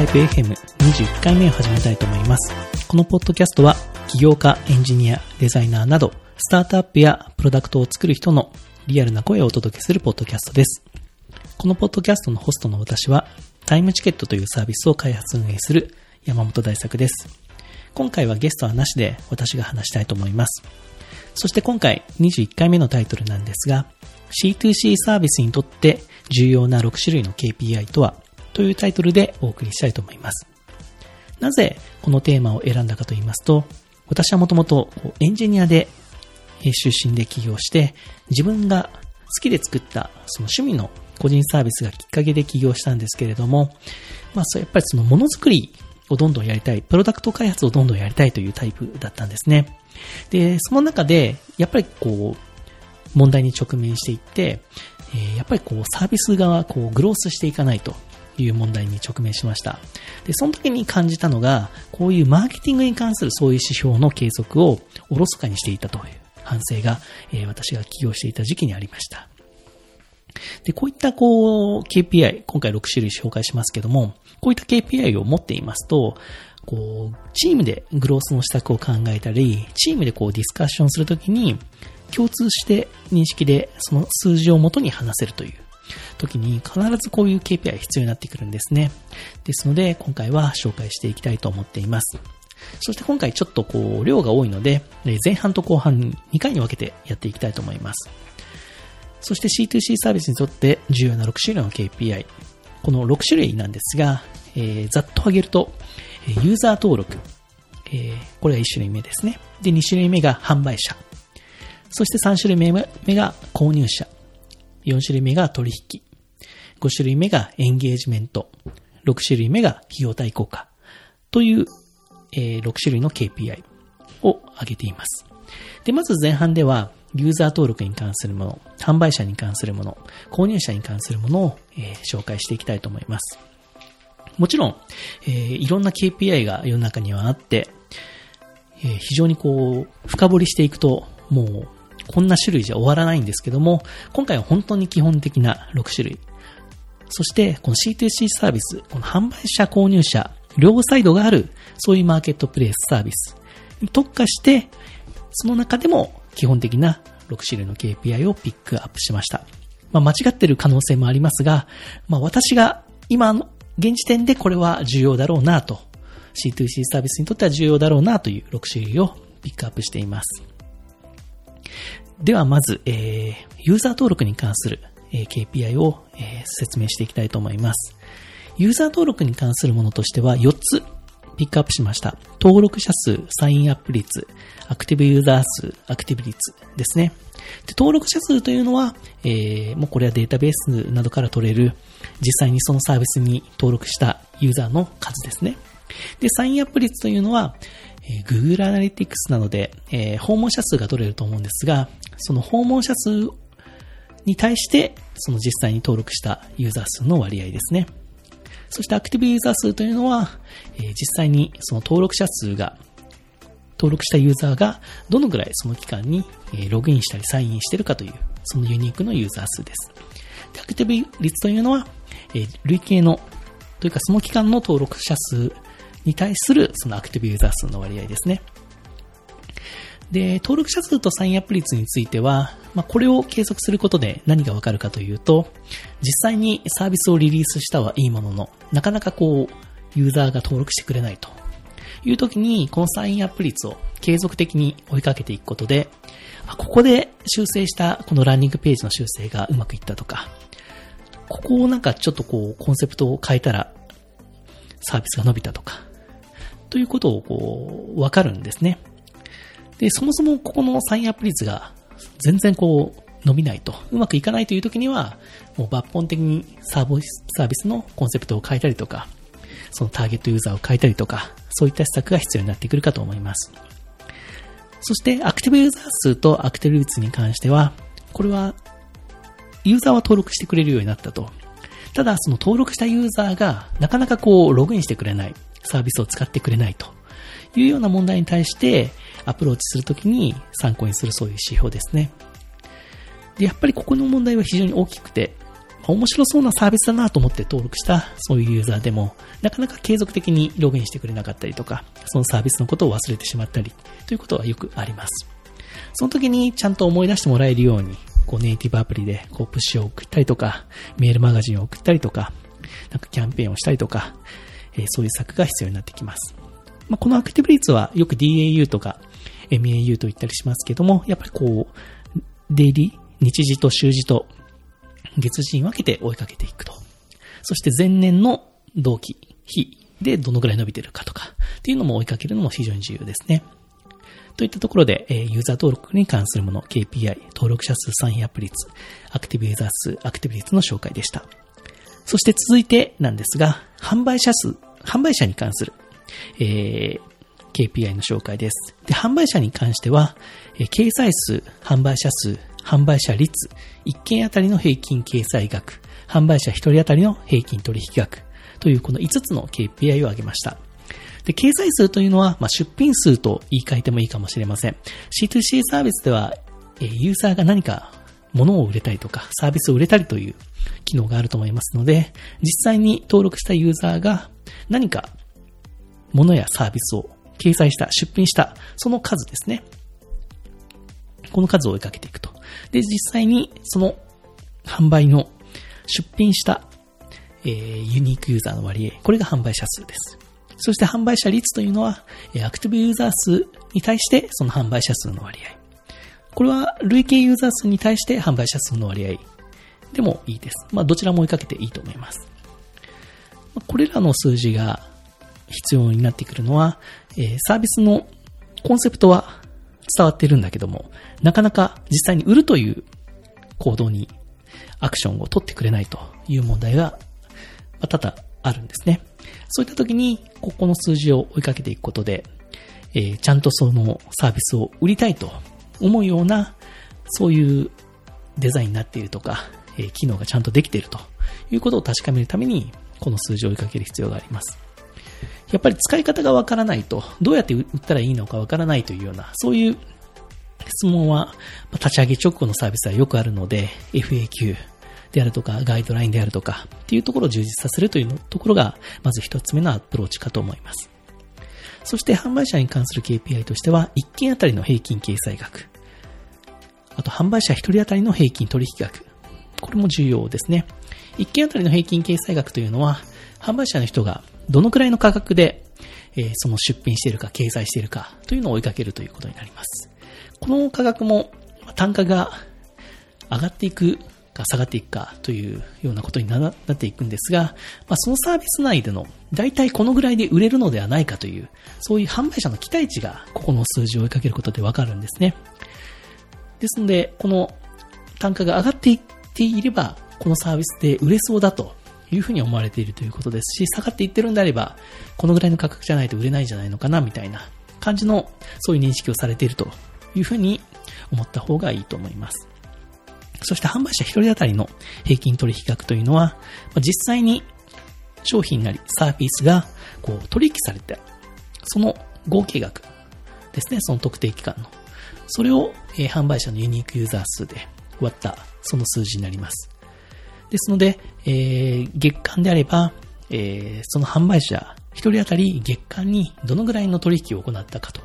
タイプ FM21 回目を始めたいと思います。このポッドキャストは、起業家、エンジニア、デザイナーなど、スタートアップやプロダクトを作る人のリアルな声をお届けするポッドキャストです。このポッドキャストのホストの私は、タイムチケットというサービスを開発運営する山本大作です。今回はゲストはなしで私が話したいと思います。そして今回21回目のタイトルなんですが、C2C サービスにとって重要な6種類の KPI とはというタイトルでお送りしたいと思います。なぜこのテーマを選んだかと言いますと、私はもともとエンジニアで出身で起業して、自分が好きで作ったその趣味の個人サービスがきっかけで起業したんですけれども、まあそうやっぱりそのものづくりをどんどんやりたい、プロダクト開発をどんどんやりたいというタイプだったんですね。で、その中で、やっぱりこう、問題に直面していって、えやっぱりこう、サービス側、こう、グロースしていかないという問題に直面しました。で、その時に感じたのが、こういうマーケティングに関するそういう指標の計測をおろそかにしていたという反省が、え私が起業していた時期にありました。で、こういったこう、KPI、今回6種類紹介しますけども、こういった KPI を持っていますと、こう、チームでグロースの施策を考えたり、チームでこうディスカッションするときに、共通して認識でその数字をもとに話せるという時に必ずこういう KPI 必要になってくるんですね。ですので、今回は紹介していきたいと思っています。そして今回ちょっとこう、量が多いので、前半と後半に2回に分けてやっていきたいと思います。そして C2C サービスにとって重要な6種類の KPI。この6種類なんですが、えーざっと挙げると、ユーザー登録。えーこれが1種類目ですね。で、2種類目が販売者。そして3種類目が購入者。4種類目が取引。5種類目がエンゲージメント。6種類目が費用対効果。という、えー6種類の KPI を挙げています。で、まず前半では、ユーザー登録に関するもの、販売者に関するもの、購入者に関するものを、えー紹介していきたいと思います。もちろん、えーいろんな KPI が世の中にはあって、えー非常にこう、深掘りしていくと、もう、こんな種類じゃ終わらないんですけども、今回は本当に基本的な6種類。そして、この C2C サービス、この販売者、購入者、両サイドがある、そういうマーケットプレイスサービスに特化して、その中でも基本的な6種類の KPI をピックアップしました。まあ、間違ってる可能性もありますが、まあ、私が今の現時点でこれは重要だろうなと、C2C サービスにとっては重要だろうなという6種類をピックアップしています。ではまず、えー、ユーザー登録に関する、えー KPI を、えー説明していきたいと思います。ユーザー登録に関するものとしては4つピックアップしました。登録者数、サインアップ率、アクティブユーザー数、アクティブ率ですね。で登録者数というのは、えーもうこれはデータベースなどから取れる、実際にそのサービスに登録したユーザーの数ですね。で、サインアップ率というのは、え Google Analytics などで、え訪問者数が取れると思うんですが、その訪問者数に対して、その実際に登録したユーザー数の割合ですね。そしてアクティブユーザー数というのは、え実際にその登録者数が、登録したユーザーがどのぐらいその期間にログインしたりサインしてるかという、そのユニークのユーザー数です。アクティブ率というのは、え累計の、というかその期間の登録者数に対するそのアクティブユーザー数の割合ですね。で、登録者数とサインアップ率については、まあ、これを計測することで何がわかるかというと、実際にサービスをリリースしたはいいものの、なかなかこう、ユーザーが登録してくれないという時に、このサインアップ率を継続的に追いかけていくことで、ここで修正したこのランニングページの修正がうまくいったとか、ここをなんかちょっとこう、コンセプトを変えたら、サービスが伸びたとか、ということをこう、わかるんですね。で、そもそもここのサインアップ率が全然こう伸びないと、うまくいかないという時には、もう抜本的にサービスサービスのコンセプトを変えたりとか、そのターゲットユーザーを変えたりとか、そういった施策が必要になってくるかと思います。そして、アクティブユーザー数とアクティブ率に関しては、これは、ユーザーは登録してくれるようになったと。ただ、その登録したユーザーが、なかなかこう、ログインしてくれない、サービスを使ってくれないというような問題に対して、アプローチするときに参考にするそういう指標ですね。で、やっぱりここの問題は非常に大きくて、面白そうなサービスだなと思って登録したそういうユーザーでも、なかなか継続的にログインしてくれなかったりとか、そのサービスのことを忘れてしまったりということはよくあります。その時にちゃんと思い出してもらえるように、こうネイティブアプリでこうプッシュを送ったりとか、メールマガジンを送ったりとか、なんかキャンペーンをしたりとか、え、そういう策が必要になってきます。まあ、このアクティブ率はよく DAU とか MAU と言ったりしますけども、やっぱりこう、デイリー、日時と週時と月次に分けて追いかけていくと。そして前年の同期、日でどのぐらい伸びてるかとか、っていうのも追いかけるのも非常に重要ですね。といったところで、ユーザー登録に関するもの、KPI、登録者数、サインアップ率、アクティブユーザー数、アクティブ率の紹介でした。そして続いてなんですが、販売者数、販売者に関する、えー、KPI の紹介です。で、販売者に関しては、えー、掲載数、販売者数、販売者率、1件あたりの平均掲載額、販売者1人あたりの平均取引額というこの5つの KPI を挙げました。で、掲載数というのは、まあ、出品数と言い換えてもいいかもしれません。C2C サービスでは、えー、ユーザーが何か物を売れたりとか、サービスを売れたりという機能があると思いますので、実際に登録したユーザーが何か物やサービスを掲載した、出品した、その数ですね。この数を追いかけていくと。で、実際にその販売の出品した、えー、ユニークユーザーの割合、これが販売者数です。そして販売者率というのは、アクティブユーザー数に対してその販売者数の割合。これは累計ユーザー数に対して販売者数の割合でもいいです。まあ、どちらも追いかけていいと思います。これらの数字が必要になってくるのは、え、サービスのコンセプトは伝わってるんだけども、なかなか実際に売るという行動にアクションを取ってくれないという問題が多々あるんですね。そういった時に、ここの数字を追いかけていくことで、え、ちゃんとそのサービスを売りたいと思うような、そういうデザインになっているとか、えー、機能がちゃんとできているということを確かめるために、この数字を追いかける必要があります。やっぱり使い方がわからないと、どうやって売ったらいいのかわからないというような、そういう質問は、立ち上げ直後のサービスはよくあるので、FAQ であるとか、ガイドラインであるとか、っていうところを充実させるというところが、まず一つ目のアプローチかと思います。そして販売者に関する KPI としては、1件あたりの平均掲載額。あと、販売者1人あたりの平均取引額。これも重要ですね。1件あたりの平均掲載額というのは、販売者の人がどのくらいの価格で、えー、その出品しているか、掲載しているかというのを追いかけるということになります。この価格も単価が上がっていくか下がっていくかというようなことになっていくんですが、まあ、そのサービス内での大体このぐらいで売れるのではないかという、そういう販売者の期待値がここの数字を追いかけることでわかるんですね。ですので、この単価が上がっていっていれば、このサービスで売れそうだというふうに思われているということですし、下がっていってるんであれば、このぐらいの価格じゃないと売れないんじゃないのかな、みたいな感じの、そういう認識をされているというふうに思った方がいいと思います。そして販売者1人当たりの平均取引額というのは、実際に商品なりサービスがこう取引されて、その合計額ですね、その特定期間の。それを、え販売者のユニークユーザー数で割ったその数字になります。ですので、えー、月間であれば、えー、その販売者1人当たり月間にどのぐらいの取引を行ったかと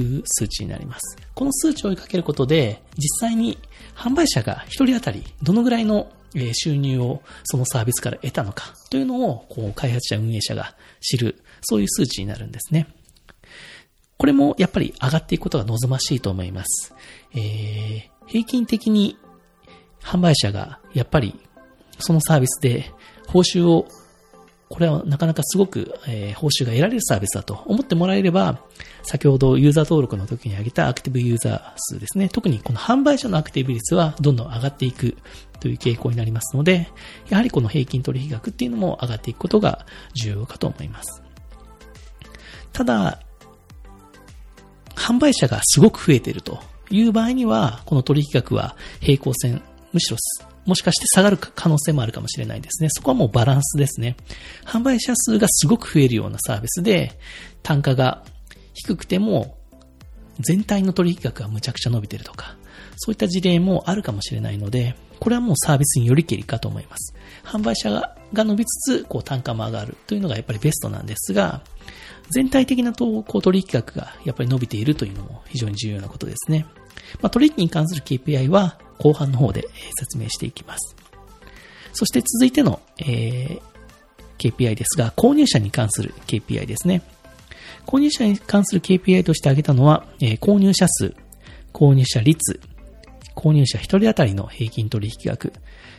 いう数値になります。この数値を追いかけることで、実際に販売者が1人当たりどのぐらいの収入をそのサービスから得たのかというのをこう開発者、運営者が知る、そういう数値になるんですね。これもやっぱり上がっていくことが望ましいと思います。えー、平均的に販売者がやっぱりそのサービスで報酬を、これはなかなかすごく、えー、報酬が得られるサービスだと思ってもらえれば、先ほどユーザー登録の時に挙げたアクティブユーザー数ですね。特にこの販売者のアクティブ率はどんどん上がっていくという傾向になりますので、やはりこの平均取引額っていうのも上がっていくことが重要かと思います。ただ、販売者がすごく増えているという場合には、この取引額は平行線、むしろもしかして下がる可能性もあるかもしれないですね。そこはもうバランスですね。販売者数がすごく増えるようなサービスで、単価が低くても、全体の取引額がむちゃくちゃ伸びてるとか、そういった事例もあるかもしれないので、これはもうサービスによりけりかと思います。販売者が伸びつつ、こう単価も上がるというのがやっぱりベストなんですが、全体的なとこう取引額がやっぱり伸びているというのも非常に重要なことですね。まあ、取引に関する KPI は後半の方で説明していきます。そして続いての、えー、KPI ですが、購入者に関する KPI ですね。購入者に関する KPI として挙げたのは、えー、購入者数、購入者率、購入者1人当たりの平均取引額、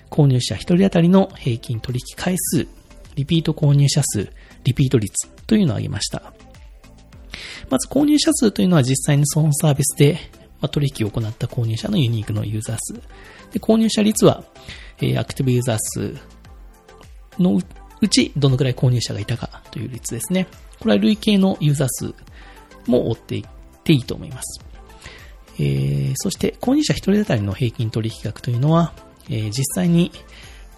購入者1人当たりの平均取引回数、リピート購入者数、リピート率というのを挙げました。まず購入者数というのは実際にそのサービスで取引を行った購入者のユニークのユーザー数。で購入者率はえ、アクティブユーザー数のうちどのくらい購入者がいたかという率ですね。これは累計のユーザー数も追っていっていいと思います。えー、そして購入者1人当たりの平均取引額というのは、えー、実際に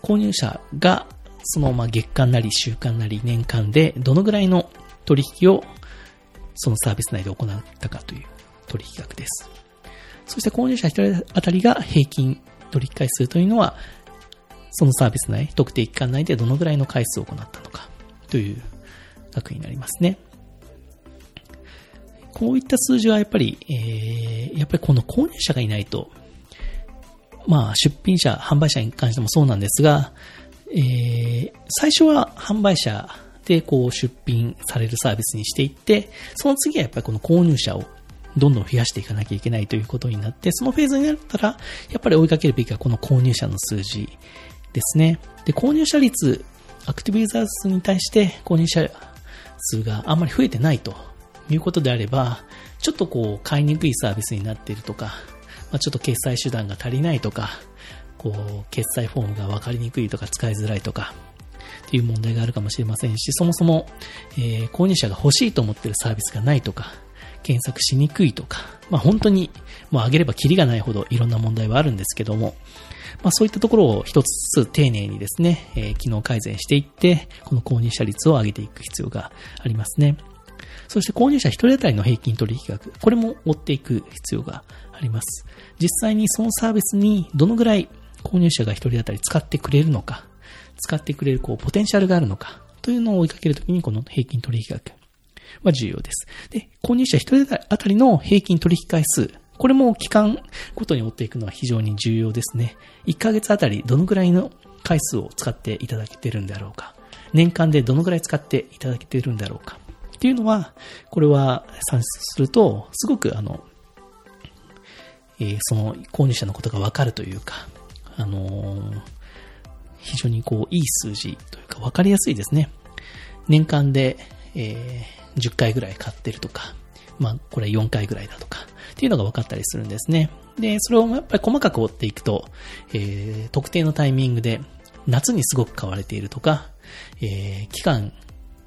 購入者がそのま月間なり週間なり年間でどのぐらいの取引をそのサービス内で行ったかという取引額です。そして購入者1人当たりが平均取引回数というのは、そのサービス内、特定期間内でどのぐらいの回数を行ったのかという額になりますね。こういった数字はやっぱり、えー、やっぱりこの購入者がいないと、まあ出品者、販売者に関してもそうなんですが、えー、最初は販売者でこう出品されるサービスにしていって、その次はやっぱりこの購入者をどんどん増やしていかなきゃいけないということになって、そのフェーズになったら、やっぱり追いかけるべきはこの購入者の数字ですね。で、購入者率、アクティブユーザー数に対して購入者数があんまり増えてないということであれば、ちょっとこう、買いにくいサービスになっているとか、まあ、ちょっと決済手段が足りないとか、こう、決済フォームが分かりにくいとか使いづらいとか、っていう問題があるかもしれませんし、そもそも、えー、購入者が欲しいと思っているサービスがないとか、検索しにくいとか、まあ本当に、もう上げればキリがないほどいろんな問題はあるんですけども、まあそういったところを一つずつ丁寧にですね、えー、機能改善していって、この購入者率を上げていく必要がありますね。そして購入者1人当たりの平均取引額、これも追っていく必要があります。実際にそのサービスにどのぐらい購入者が1人当たり使ってくれるのか、使ってくれるこうポテンシャルがあるのか、というのを追いかけるときにこの平均取引額は重要です。で、購入者1人当たりの平均取引回数、これも期間ごとに追っていくのは非常に重要ですね。1ヶ月あたりどのぐらいの回数を使っていただけているんだろうか。年間でどのぐらい使っていただけているんだろうか。っていうのは、これは算出すると、すごくあの、えー、その購入者のことがわかるというか、あのー、非常にこう、いい数字というかわかりやすいですね。年間で、えー、10回ぐらい買ってるとか、まあ、これ4回ぐらいだとか、っていうのが分かったりするんですね。で、それをやっぱり細かく追っていくと、えー、特定のタイミングで夏にすごく買われているとか、えー、期間、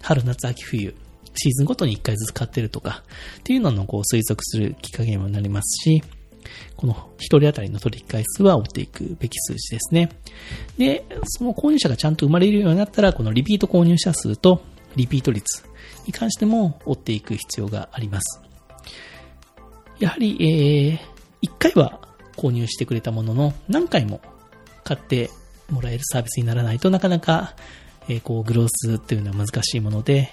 春、夏、秋、冬、シーズンごとに1回ずつ買ってるとか、っていうののこう推測するきっかけにもなりますし、この1人当たりの取引回数は追っていくべき数字ですね。で、その購入者がちゃんと生まれるようになったら、このリピート購入者数とリピート率に関しても追っていく必要があります。やはり、えー、1回は購入してくれたものの、何回も買ってもらえるサービスにならないとなかなか、えー、こう、グロースっていうのは難しいもので、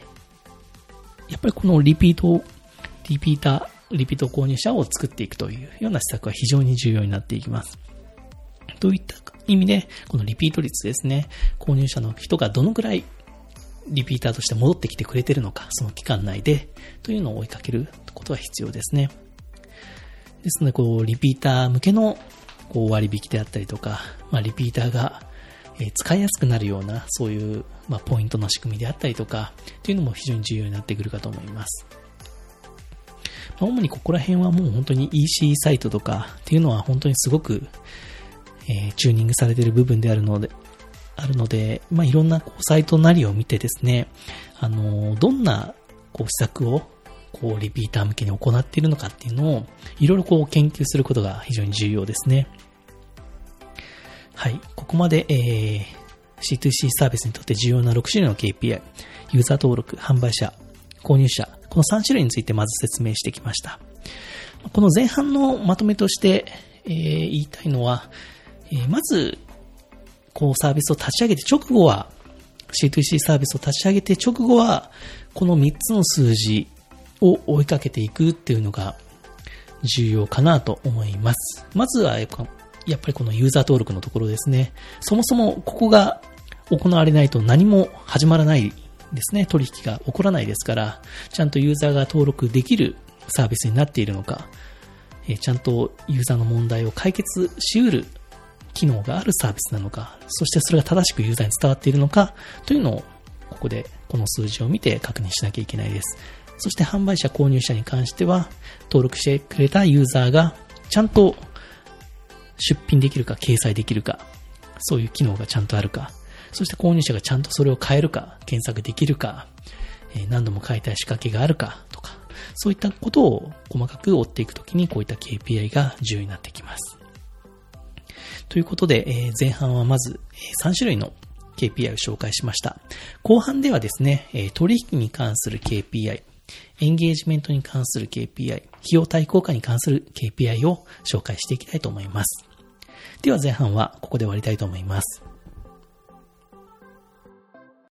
やっぱりこのリピート、リピーター、リピート購入者を作っていくというような施策は非常に重要になっていきます。といった意味で、このリピート率ですね、購入者の人がどのくらいリピーターとして戻ってきてくれてるのか、その期間内で、というのを追いかけることは必要ですね。ですので、こう、リピーター向けの、こう、割引であったりとか、まあ、リピーターが、え使いやすくなるような、そういう、まあ、ポイントの仕組みであったりとか、というのも非常に重要になってくるかと思います。まあ、主にここら辺はもう本当に EC サイトとかっていうのは本当にすごく、え、チューニングされている部分であるので、あるので、まあ、いろんなこうサイトなりを見てですね、あの、どんなこう施策をこうリピーター向けに行っているのかっていうのをいろいろこう研究することが非常に重要ですね。はい。ここまで、えー、C2C サービスにとって重要な6種類の KPI、ユーザー登録、販売者、購入者、この3種類についてまず説明してきました。この前半のまとめとして、えー、言いたいのは、えー、まず、こうサービスを立ち上げて直後は、C2C サービスを立ち上げて直後は、この3つの数字を追いかけていくっていうのが重要かなと思います。まずは、やっぱりこのユーザー登録のところですね。そもそもここが行われないと何も始まらないですね。取引が起こらないですから、ちゃんとユーザーが登録できるサービスになっているのか、ちゃんとユーザーの問題を解決しうる機能があるサービスなのか、そしてそれが正しくユーザーに伝わっているのかというのを、ここでこの数字を見て確認しなきゃいけないです。そして販売者、購入者に関しては、登録してくれたユーザーがちゃんと出品できるか、掲載できるか、そういう機能がちゃんとあるか、そして購入者がちゃんとそれを変えるか、検索できるか、何度も変えたい仕掛けがあるかとか、そういったことを細かく追っていくときにこういった KPI が重要になってきます。ということで、え前半はまず3種類の KPI を紹介しました。後半ではですね、え取引に関する KPI、エンゲージメントに関する KPI、費用対効果に関する KPI を紹介していきたいと思います。では前半はここで終わりたいと思います。